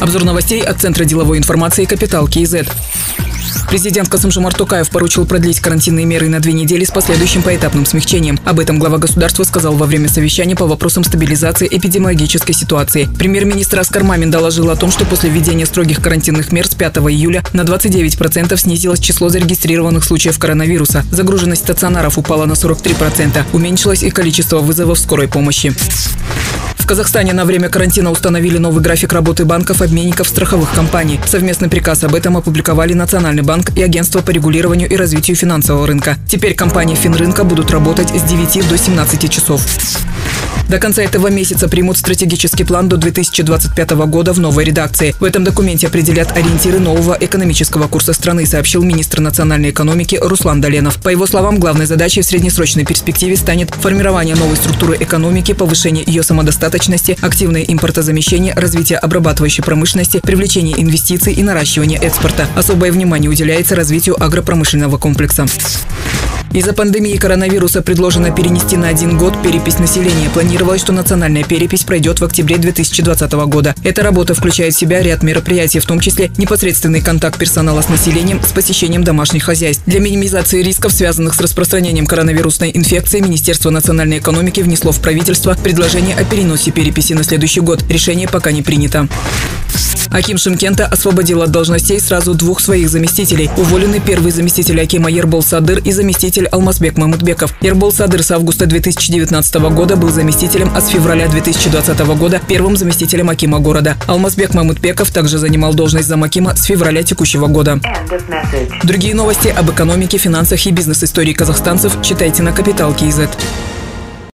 Обзор новостей от Центра деловой информации «Капитал КИЗ». Президент Касымжамар Токаев поручил продлить карантинные меры на две недели с последующим поэтапным смягчением. Об этом глава государства сказал во время совещания по вопросам стабилизации эпидемиологической ситуации. Премьер-министр Аскар Мамин доложил о том, что после введения строгих карантинных мер с 5 июля на 29% снизилось число зарегистрированных случаев коронавируса. Загруженность стационаров упала на 43%. Уменьшилось и количество вызовов скорой помощи. Казахстане на время карантина установили новый график работы банков, обменников, страховых компаний. Совместный приказ об этом опубликовали Национальный банк и Агентство по регулированию и развитию финансового рынка. Теперь компании Финрынка будут работать с 9 до 17 часов. До конца этого месяца примут стратегический план до 2025 года в новой редакции. В этом документе определят ориентиры нового экономического курса страны, сообщил министр национальной экономики Руслан Доленов. По его словам, главной задачей в среднесрочной перспективе станет формирование новой структуры экономики, повышение ее самодостаточности, активное импортозамещение, развитие обрабатывающей промышленности, привлечение инвестиций и наращивание экспорта. Особое внимание уделяется развитию агропромышленного комплекса. Из-за пандемии коронавируса предложено перенести на один год перепись населения. Планировалось, что национальная перепись пройдет в октябре 2020 года. Эта работа включает в себя ряд мероприятий, в том числе непосредственный контакт персонала с населением с посещением домашних хозяйств. Для минимизации рисков, связанных с распространением коронавирусной инфекции, Министерство национальной экономики внесло в правительство предложение о переносе переписи на следующий год. Решение пока не принято. Аким Шимкента освободил от должностей сразу двух своих заместителей. Уволены первый заместитель Акима Ербол Садыр и заместитель Алмазбек Мамутбеков. Ербол Садыр с августа 2019 года был заместителем, а с февраля 2020 года первым заместителем Акима города. Алмазбек Мамутбеков также занимал должность замакима с февраля текущего года. Другие новости об экономике, финансах и бизнес-истории казахстанцев читайте на Капитал Киезет.